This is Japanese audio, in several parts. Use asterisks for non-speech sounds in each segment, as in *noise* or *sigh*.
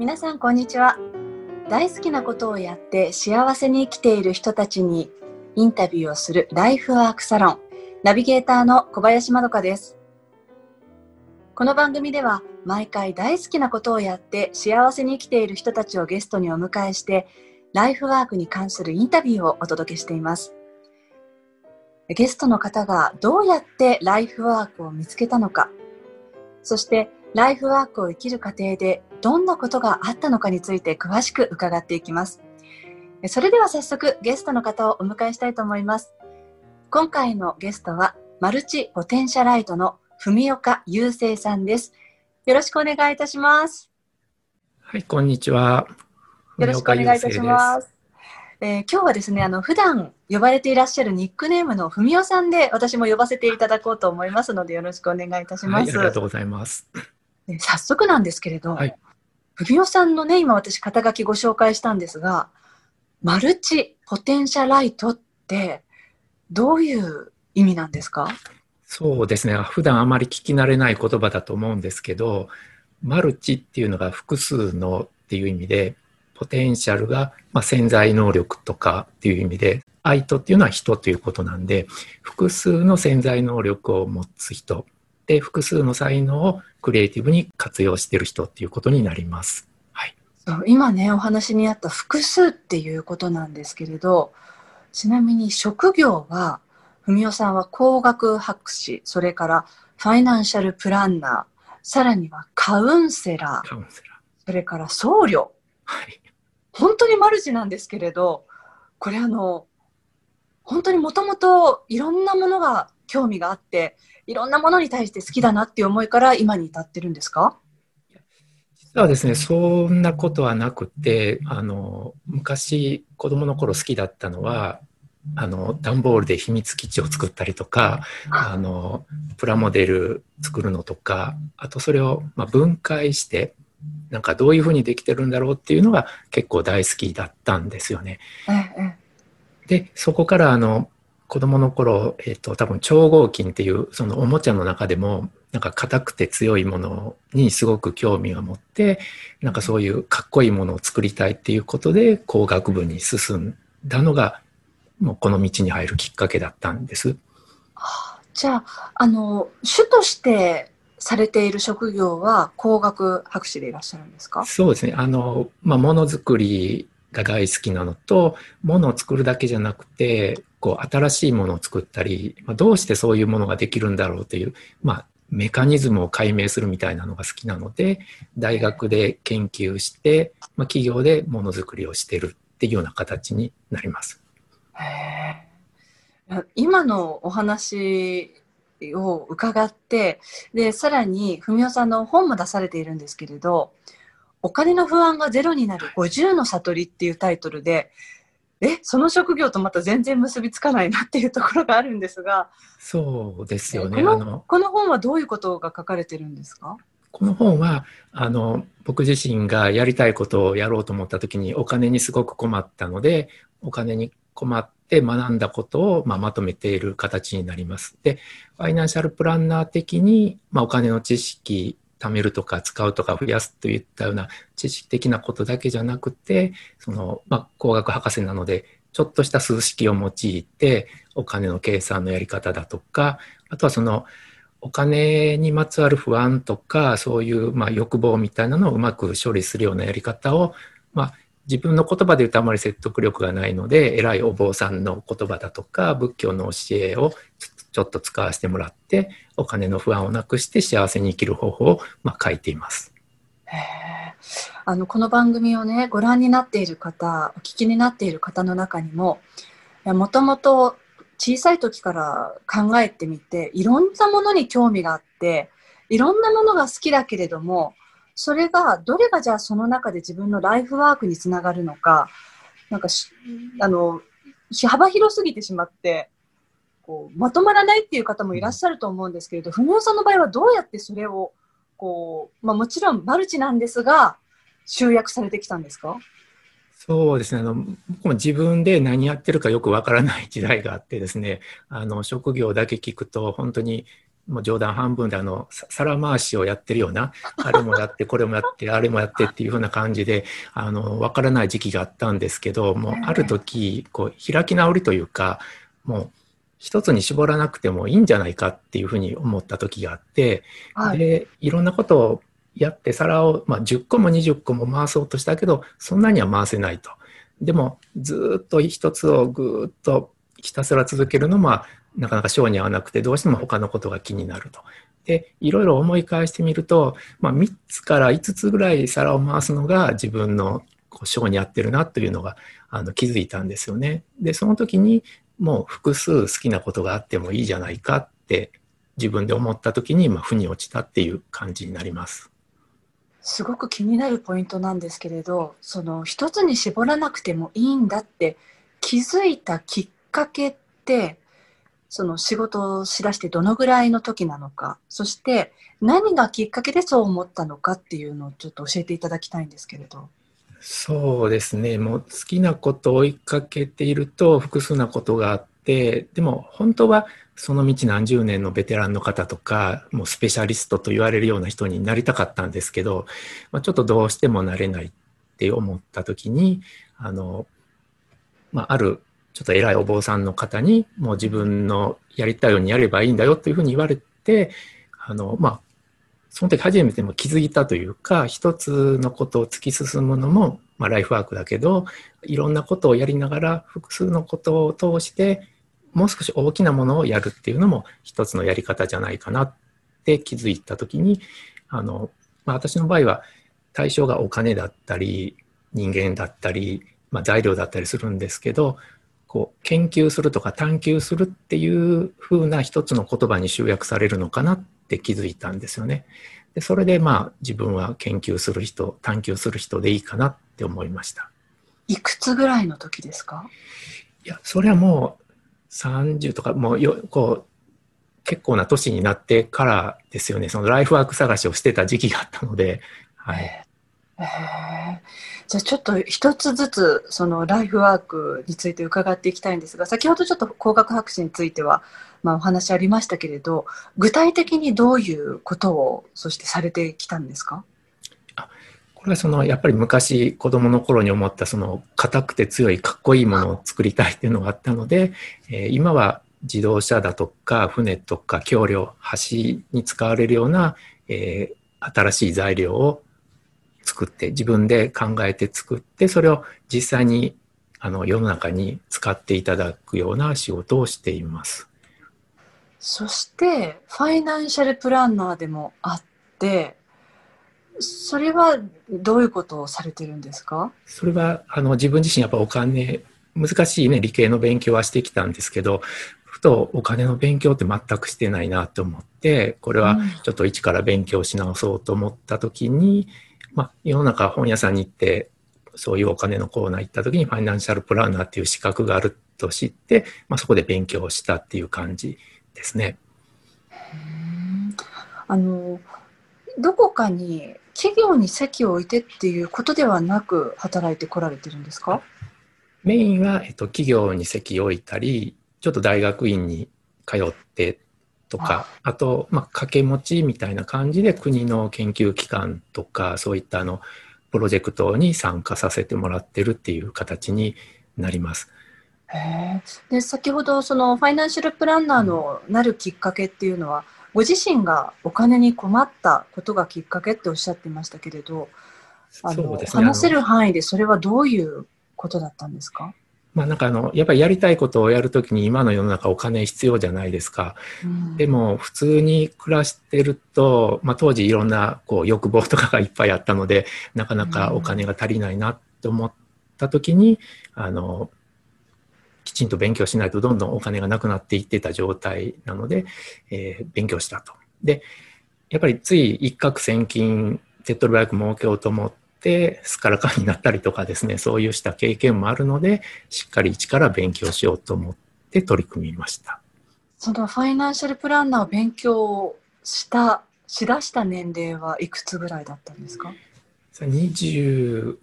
皆さんこんにちは。大好きなことをやって幸せに生きている人たちにインタビューをするライフワークサロンナビゲーターの小林まどかです。この番組では毎回大好きなことをやって幸せに生きている人たちをゲストにお迎えしてライフワークに関するインタビューをお届けしています。ゲストの方がどうやってライフワークを見つけたのかそしてライフワークを生きる過程でどんなことがあったのかについて詳しく伺っていきます。それでは早速ゲストの方をお迎えしたいと思います。今回のゲストはマルチポテンシャライトの文岡雄生さんです。よろしくお願いいたします。はい、こんにちは。よろしくお願いいたします。えー、今日はですね、あの、普段呼ばれていらっしゃるニックネームの文雄さんで私も呼ばせていただこうと思いますので、よろしくお願いいたします。はい、ありがとうございます。早速なんですけれど、はい、文雄さんのね、今私肩書きご紹介したんですが、マルチポテンシャライトってどういう意味なんですか？そうですね。普段あまり聞き慣れない言葉だと思うんですけど、マルチっていうのが複数のっていう意味で、ポテンシャルが、ま潜在能力とかっていう意味で、アイトっていうのは人ということなんで、複数の潜在能力を持つ人で複数の才能をクリエイティブに活用している人っていうことになります。はい、今ねお話にあった複数っていうことなんですけれどちなみに職業は文雄さんは工学博士それからファイナンシャルプランナーさらにはカウンセラー。それから僧侶、はい、本当にマルチなんですけれどこれあの本当にもともといろんなものが興味があっていろんなものに対して好きだなっていう思いから今に至ってるんですか？実はですね、そんなことはなくて、あの、昔子供の頃好きだったのは、あの、段ボールで秘密基地を作ったりとか、あの、プラモデル作るのとか、あとそれを、ま分解して、なんかどういうふうにできてるんだろうっていうのが結構大好きだったんですよね。で、そこからあの、子供の頃、えっ、ー、と、多分超合金っていう、そのおもちゃの中でも、なんか硬くて強いものにすごく興味を持って、なんかそういうかっこいいものを作りたいっていうことで、工学部に進んだのが、もうこの道に入るきっかけだったんです。じゃあ、あの、主としてされている職業は工学博士でいらっしゃるんですか？そうですね。あの、まあ、ものづくりが大好きなのと、ものを作るだけじゃなくて、こう、新しいものを作ったり、まあ、どうしてそういうものができるんだろうという、まあ、メカニズムを解明するみたいなのが好きなので、大学で研究して、まあ、企業でものづくりをしてるっていうような形になります。今のお話を伺って、で、さらに、文雄さんの本も出されているんですけれど、お金の不安がゼロになる50の悟りっていうタイトルで、え、その職業とまた全然結びつかないなっていうところがあるんですが。そうですよね。このこの本はどういうことが書かれてるんですか？この本は、あの、僕自身がやりたいことをやろうと思った時にお金にすごく困ったので、お金に困って学んだことを、まあ、まとめている形になります。で、ファイナンシャルプランナー的に、まあ、お金の知識貯めるとか使うとか増やすといったような知識的なことだけじゃなくて、その、まあ、工学博士なので、ちょっとした数式を用いて、お金の計算のやり方だとか、あとはその、お金にまつわる不安とか、そういう、まあ、欲望みたいなのをうまく処理するようなやり方を、まあ、自分の言葉で言うとあまり説得力がないので、偉いお坊さんの言葉だとか、仏教の教えをちょっと使わせてもらって、お金の不安をなくして幸せに生きる方法を、まあ、書いています。あのこの番組をねご覧になっている方お聞きになっている方の中にももともと小さい時から考えてみていろんなものに興味があっていろんなものが好きだけれどもそれがどれがじゃあその中で自分のライフワークにつながるのかなんかあの幅広すぎてしまってこうまとまらないっていう方もいらっしゃると思うんですけれど、文雄さんの場合はどうやってそれをこう、まあ、もちろんマルチなんですが集約されてきたんですか？そうですね。あの僕も自分で何やってるかよくわからない時代があってですねあの職業だけ聞くと本当にもう冗談半分であの、皿回しをやってるような、*laughs* あれもやって、これもやって、あれもやってっていうふうな感じで、あの、わからない時期があったんですけど、もうある時、こう、開き直りというか、もう、一つに絞らなくてもいいんじゃないかっていうふうに思った時があって、はい、で、いろんなことをやって皿を、まあ、10個も20個も回そうとしたけど、そんなには回せないと。でも、ずっと一つをぐーっとひたすら続けるのは、なかなか性に合わなくて、どうしても他のことが気になると。で、いろいろ思い返してみると、まあ、3つから5つぐらい皿を回すのが自分のこう性に合ってるなというのがあの気づいたんですよね。で、その時にもう複数好きなことがあってもいいじゃないかって自分で思った時に、まあ、負に落ちたっていう感じになります。すごく気になるポイントなんですけれど、その一つに絞らなくてもいいんだって気づいたきっかけって、その仕事をしだしてどのぐらいの時なのか、そして何がきっかけでそう思ったのかっていうのをちょっと教えていただきたいんですけれど。そうですね。もう好きなことを追いかけていると複数なことがあって、でも本当はその道何十年のベテランの方とか、もうスペシャリストと言われるような人になりたかったんですけど、まあ、ちょっとどうしてもなれないって思った時に、あの、まあ、あるちょっと偉いお坊さんの方に、もう自分のやりたいようにやればいいんだよというふうに言われて、あの、まあ、その時初めても気づいたというか、一つのことを突き進むのも、まあ、ライフワークだけど、いろんなことをやりながら、複数のことを通して、もう少し大きなものをやるっていうのも一つのやり方じゃないかなって気づいた時に、あの、まあ、私の場合は対象がお金だったり、人間だったり、まあ、材料だったりするんですけど、こう研究するとか探求するっていう風な一つの言葉に集約されるのかなって気づいたんですよね。でそれでまあ自分は研究する人探求する人でいいかなって思いました。いくつぐらいの時ですか？いやそれはもう30とかもうよこう結構な年になってからですよねそのライフワーク探しをしてた時期があったので、はい、じゃあちょっと一つずつそのライフワークについて伺っていきたいんですが先ほどちょっと工学博士については、まあ、お話ありましたけれど具体的にどういうことをそしてされてきたんですか？これはそのやっぱり昔子供の頃に思ったその硬くて強いかっこいいものを作りたいっていうのがあったので、えー、今は自動車だとか船とか橋梁橋に使われるような、えー、新しい材料を作って自分で考えて作ってそれを実際にあの世の中に使っていただくような仕事をしています。そしてファイナンシャルプランナーでもあってそれはどういうことをされてるんですか？それはあの自分自身やっぱお金難しいね理系の勉強はしてきたんですけどふとお金の勉強って全くしてないなと思ってこれはちょっと一から勉強し直そうと思った時に、うんまあ、世の中本屋さんに行って、そういうお金のコーナー行った時にファイナンシャルプランナーっていう資格があると知って、まあ、そこで勉強したっていう感じですね。あのどこかに企業に席を置いてっていうことではなく働いてこられてるんですか？メインは、えっと、企業に席を置いたりちょっと大学院に通ってとか、あと、まあ、掛け持ちみたいな感じで国の研究機関とか、そういったあの、プロジェクトに参加させてもらってるっていう形になります。へで先ほどそのファイナンシャルプランナーのなるきっかけっていうのは、ご自身がお金に困ったことがきっかけっておっしゃってましたけれど、あの、ね、話せる範囲でそれはどういうことだったんですか？まあなんかあの、やっぱりやりたいことをやるときに今の世の中お金必要じゃないですか。うん、でも普通に暮らしてると、まあ当時いろんなこう欲望とかがいっぱいあったので、なかなかお金が足りないなって思ったときに、あの、きちんと勉強しないとどんどんお金がなくなっていってた状態なので、えー、勉強したと。で、やっぱりつい一攫千金、手っ取り早く儲けようと思って、ってスカラカンになったりとかですね、そういうした経験もあるので、しっかり一から勉強しようと思って取り組みました。そのファイナンシャルプランナーを勉強した、しだした年齢はいくつぐらいだったんですか ?25、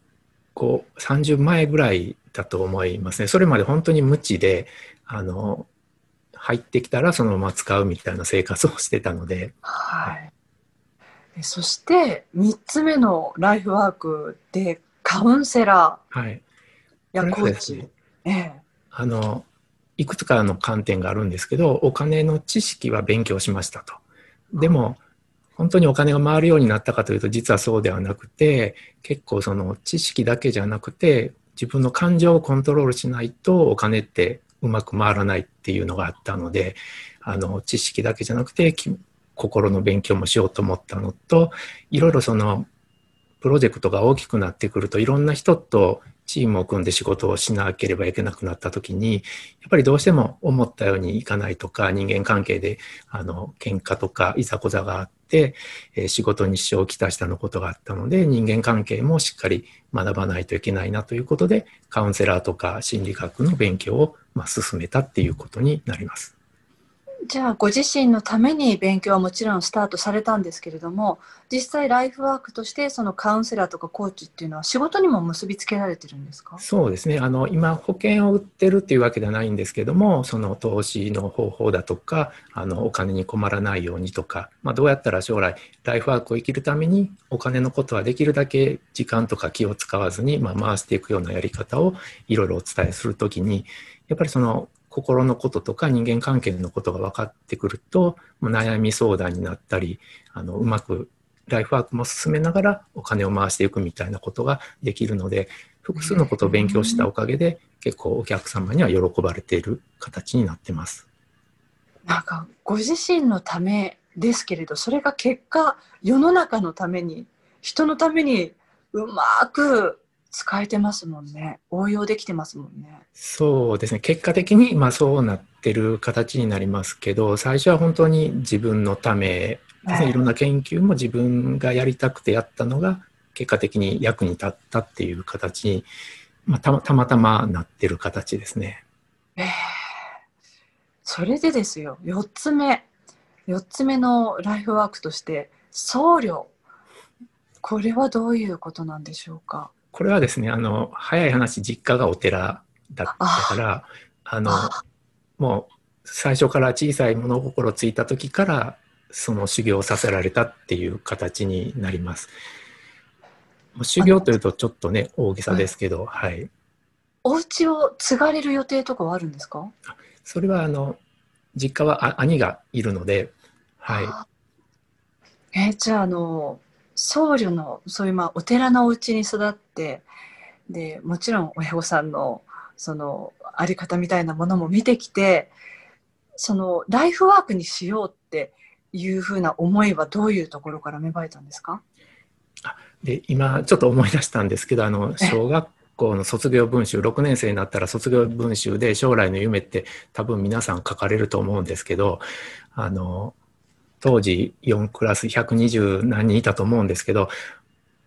30前ぐらいだと思いますね。それまで本当に無知で、あの、入ってきたらそのまま使うみたいな生活をしてたので。はい。そして3つ目のライフワークでカウンセラー、はい、やコーチ。ね、ええ、あのいくつかの観点があるんですけどお金の知識は勉強しましたと。でも本当にお金が回るようになったかというと実はそうではなくて結構その知識だけじゃなくて自分の感情をコントロールしないとお金ってうまく回らないっていうのがあったのであの知識だけじゃなくて心の勉強もしようと思ったのといろいろそのプロジェクトが大きくなってくるといろんな人とチームを組んで仕事をしなければいけなくなった時にやっぱりどうしても思ったようにいかないとか人間関係であの喧嘩とかいざこざがあって、え、仕事に支障をきたしたのことがあったので人間関係もしっかり学ばないといけないなということでカウンセラーとか心理学の勉強をまあ進めたっていうことになります。じゃあご自身のために勉強はもちろんスタートされたんですけれども実際ライフワークとしてそのカウンセラーとかコーチっていうのは仕事にも結びつけられてるんですか？そうですね。あの今保険を売ってるっていうわけではないんですけどもその投資の方法だとかあのお金に困らないようにとか、まあ、どうやったら将来ライフワークを生きるためにお金のことはできるだけ時間とか気を使わずに、まあ、回していくようなやり方をいろいろお伝えするときにやっぱりその心のこととか人間関係のことが分かってくると悩み相談になったりあのうまくライフワークも進めながらお金を回していくみたいなことができるので複数のことを勉強したおかげで結構お客様には喜ばれている形になってます。なんかご自身のためですけれどそれが結果世の中のために人のためにうまく使えてますもんね。応用できてますもんね。そうですね。結果的に、まあそうなってる形になりますけど、最初は本当に自分のため、はい、いろんな研究も自分がやりたくてやったのが、結果的に役に立ったっていう形に、まあ、たたまたまなってる形ですね。えー、それでですよ、4つ目。4つ目のライフワークとして、僧侶。これはどういうことなんでしょうか？これはですね、あの、早い話、実家がお寺だったから、あの、もう最初から小さい物心ついた時から、その修行をさせられたっていう形になります。修行というとちょっとね、大げさですけど、はい。お家を継がれる予定とかはあるんですか？それは、あの、実家は兄がいるので、はい。えー、じゃあ、あの、僧侶のそういうまあお寺のお家に育ってでもちろん親御さんのそのあり方みたいなものも見てきてそのライフワークにしようっていうふうな思いはどういうところから芽生えたんですか？で今ちょっと思い出したんですけどあの小学校の卒業文集6年生になったら卒業文集で将来の夢って多分皆さん書かれると思うんですけどあの当時4クラス120何人いたと思うんですけど、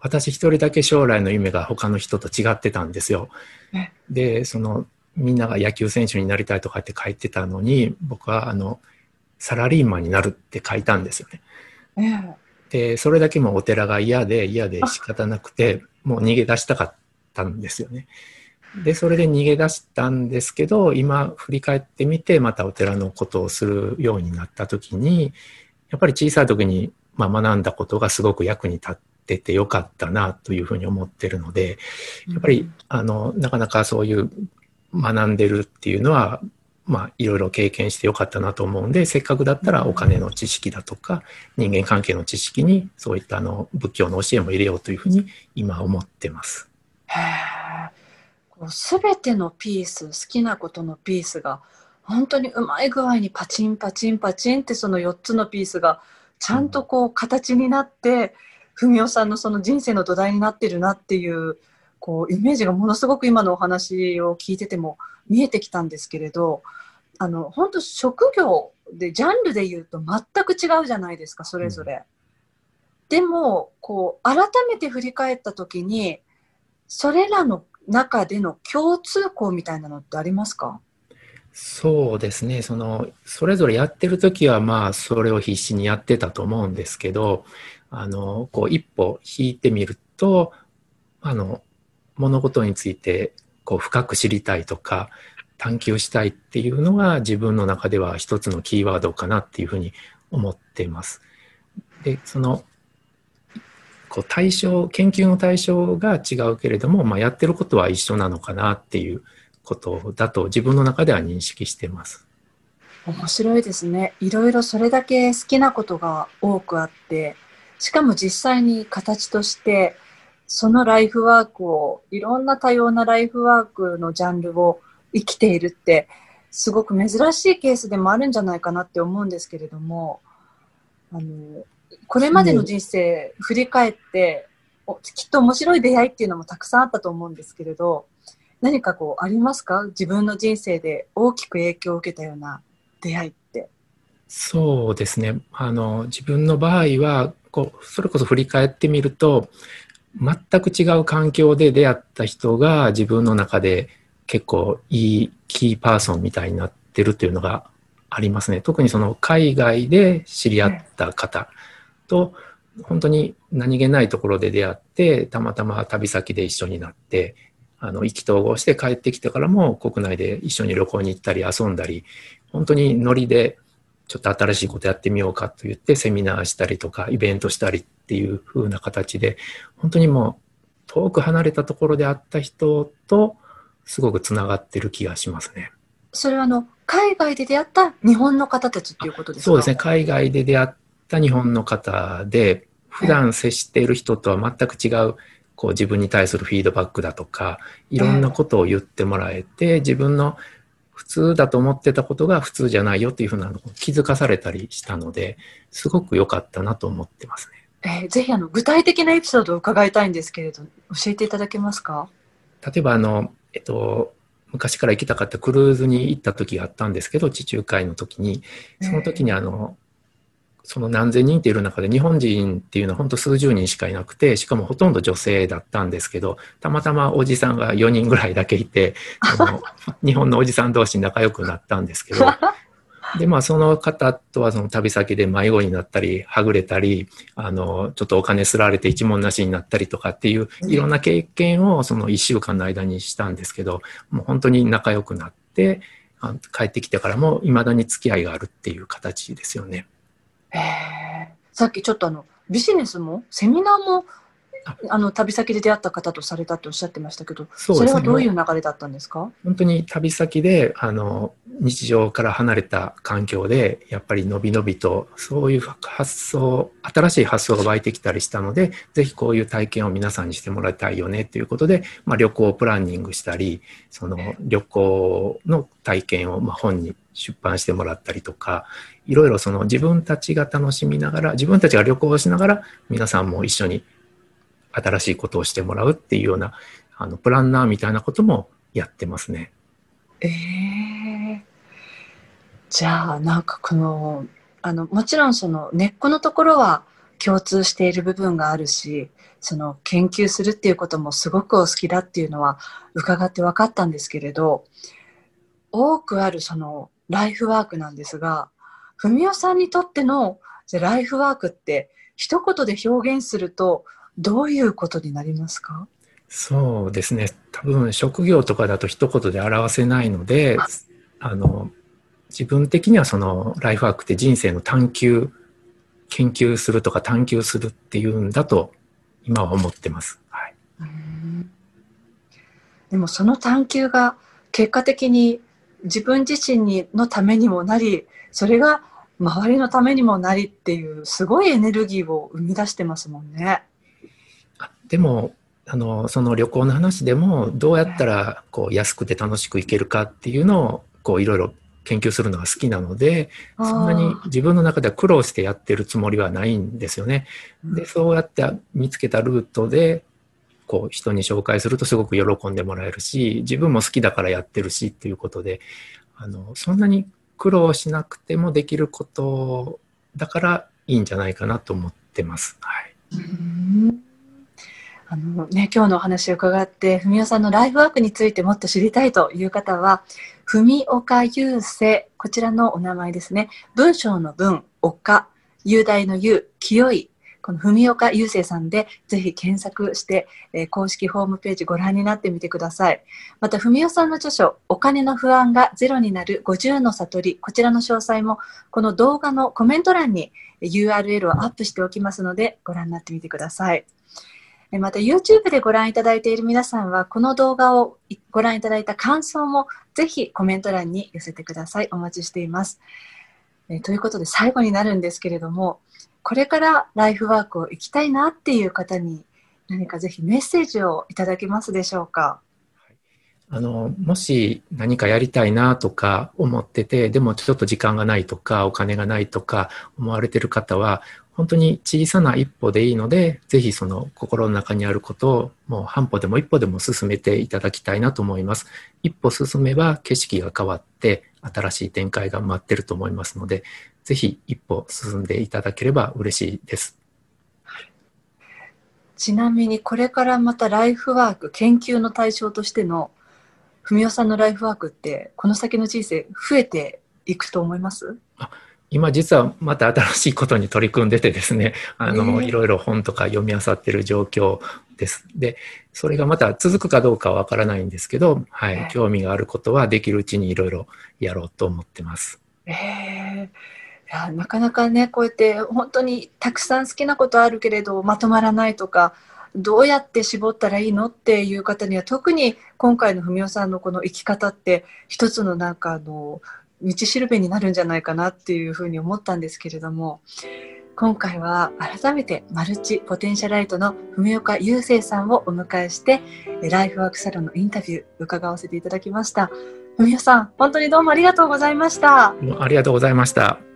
私一人だけ将来の夢が他の人と違ってたんですよ。で、そのみんなが野球選手になりたいとかって書いてたのに、僕はあの、サラリーマンになるって書いたんですよね。で、それだけもお寺が嫌で嫌で仕方なくて、もう逃げ出したかったんですよね。で、それで逃げ出したんですけど、今振り返ってみて、またお寺のことをするようになった時に、やっぱり小さい時に、まあ、学んだことがすごく役に立っててよかったなというふうに思ってるので、やっぱり、あの、なかなかそういう学んでるっていうのは、まあ、いろいろ経験してよかったなと思うんで、せっかくだったらお金の知識だとか、人間関係の知識に、そういったあの仏教の教えも入れようというふうに今思ってます。すべてのピース、好きなことのピースが本当にうまい具合にパチンパチンパチンってその4つのピースがちゃんとこう形になって、文雄さんのその人生の土台になってるなっていうこうイメージがものすごく今のお話を聞いてても見えてきたんですけれどあの本当職業でジャンルで言うと全く違うじゃないですかそれぞれ。うん、でもこう改めて振り返った時にそれらの中での共通項みたいなのってありますか？そうですね。その、それぞれやってる時は、まあ、それを必死にやってたと思うんですけど、あの、こう、一歩引いてみると、あの、物事について、こう、深く知りたいとか、探求したいっていうのが自分の中では一つのキーワードかなっていうふうに思っています。で、その、こう対象、研究の対象が違うけれども、まあ、やってることは一緒なのかなっていうことだと自分の中では認識してます。面白いですね。いろいろそれだけ好きなことが多くあって、しかも実際に形としてそのライフワークを、いろんな多様なライフワークのジャンルを生きているって、すごく珍しいケースでもあるんじゃないかなって思うんですけれども、あの、これまでの人生振り返って、きっと面白い出会いっていうのもたくさんあったと思うんですけれど、何かこうありますか？自分の人生で大きく影響を受けたような出会いって。そうですね。あの、自分の場合は、こう、それこそ振り返ってみると、全く違う環境で出会った人が自分の中で結構いいキーパーソンみたいになってるというのがありますね。特にその海外で知り合った方と本当に何気ないところで出会ってたまたま旅先で一緒になってあの意気投合して帰ってきてからも国内で一緒に旅行に行ったり遊んだり本当にノリでちょっと新しいことやってみようかと言ってセミナーしたりとかイベントしたりっていう風な形で本当にもう遠く離れたところで会った人とすごくつながってる気がしますね。それはあの海外で出会った日本の方たちっていうことですか？そうですね海外で出会った日本の方で普段接している人とは全く違うこう自分に対するフィードバックだとかいろんなことを言ってもらえて自分の普通だと思ってたことが普通じゃないよっていうふうなのを気づかされたりしたので、すごく良かったなと思ってますね。えー、ぜひあの具体的なエピソードを伺いたいんですけれど、教えていただけますか？例えばあの、えっと、昔から行きたかったクルーズに行った時があったんですけど、地中海の時に、その時にあの、その何千人っている中で日本人っていうのは本当数十人しかいなくて、しかもほとんど女性だったんですけど、たまたまおじさんが4人ぐらいだけいて、あの *laughs* 日本のおじさん同士仲良くなったんですけど、*laughs* で、まあ、その方とはその旅先で迷子になったり、はぐれたり、あの、ちょっとお金すられて一文なしになったりとかっていう、いろんな経験をその1週間の間にしたんですけど、もう本当に仲良くなって、帰ってきてからも未だに付き合いがあるっていう形ですよね。へさっきちょっとあのビジネスもセミナーもあ。の旅先で出会った方とされたっておっしゃってましたけどそ、ね,、れはどういう流れだったんですか？本当に旅先であの日常から離れた環境でやっぱりのびのびとそういう発想新しい発想が湧いてきたりしたのでぜひこういう体験を皆さんにしてもらいたいよねということで、まあ、旅行をプランニングしたりその旅行の体験をまあ本に出版してもらったりとかいろいろその自分たちが楽しみながら自分たちが旅行しながら皆さんも一緒に新しいことをしてもらうっていうようなあのプランナーみたいなこともやってますね。えー、じゃあなんかこのあのもちろんその根っこのところは共通している部分があるしその研究するっていうこともすごくお好きだっていうのは伺って分かったんですけれど多くあるそのライフワークなんですが文雄さんにとってのライフワークって一言で表現するとどういうことになりますか？そうですね。多分職業とかだと一言で表せないのであの自分的にはそのライフワークって人生の探求研究するとか探求するっていうんだと今は思ってます。はい、でもその探求が結果的に自分自身にのためにもなりそれが周りのためにもなりっていうすごいエネルギーを生み出してますもんね。でもあのその旅行の話でもどうやったらこう安くて楽しく行けるかっていうのをこういろいろ研究するのが好きなのでそんなに自分の中では苦労してやってるつもりはないんですよね。でそうやって見つけたルートでこう人に紹介するとすごく喜んでもらえるし自分も好きだからやってるしっていうことであのそんなに苦労しなくてもできることだからいいんじゃないかなと思ってます。はい、あのね、今日のお話を伺って、文雄さんのライフワークについてもっと知りたいという方は、文岡雄生、こちらのお名前ですね。文章の文、岡、雄大の雄、清い、この文岡雄生さんでぜひ検索して、えー、公式ホームページご覧になってみてください。また、文雄さんの著書、お金の不安がゼロになる50の悟り、こちらの詳細もこの動画のコメント欄に URL をアップしておきますので、ご覧になってみてください。また YouTube でご覧いただいている皆さんは、この動画をご覧いただいた感想もぜひコメント欄に寄せてください。お待ちしています。えということで最後になるんですけれども、これからライフワークを行きたいなっていう方に何かぜひメッセージをいただけますでしょうか？あの、もし何かやりたいなとか思ってて、でもちょっと時間がないとか、お金がないとか思われてる方は、本当に小さな一歩でいいので、ぜひその心の中にあることをもう半歩でも一歩でも進めていただきたいなと思います。一歩進めば景色が変わって新しい展開が待ってると思いますので、ぜひ一歩進んでいただければ嬉しいです。ちなみにこれからまたライフワーク研究の対象としての文雄さんのライフワークってこの先の人生増えていくと思います？今実はまた新しいことに取り組んでてですね、*laughs* あの、えー、いろいろ本とか読み漁ってる状況です。で、それがまた続くかどうかはわからないんですけど、はい、えー、興味があることはできるうちにいろいろやろうと思ってます。えー、いやなかなかね、こうやって本当にたくさん好きなことあるけれどまとまらないとか、どうやって絞ったらいいのっていう方には特に今回の文雄さんのこの生き方って一つのなんかあの道しるべになるんじゃないかなっていうふうに思ったんですけれども今回は改めてマルチポテンシャライトの文岡雄生さんをお迎えしてライフワークサロンのインタビュー伺わせていただきました。文雄さん本当にどうもありがとうございました。ありがとうございました。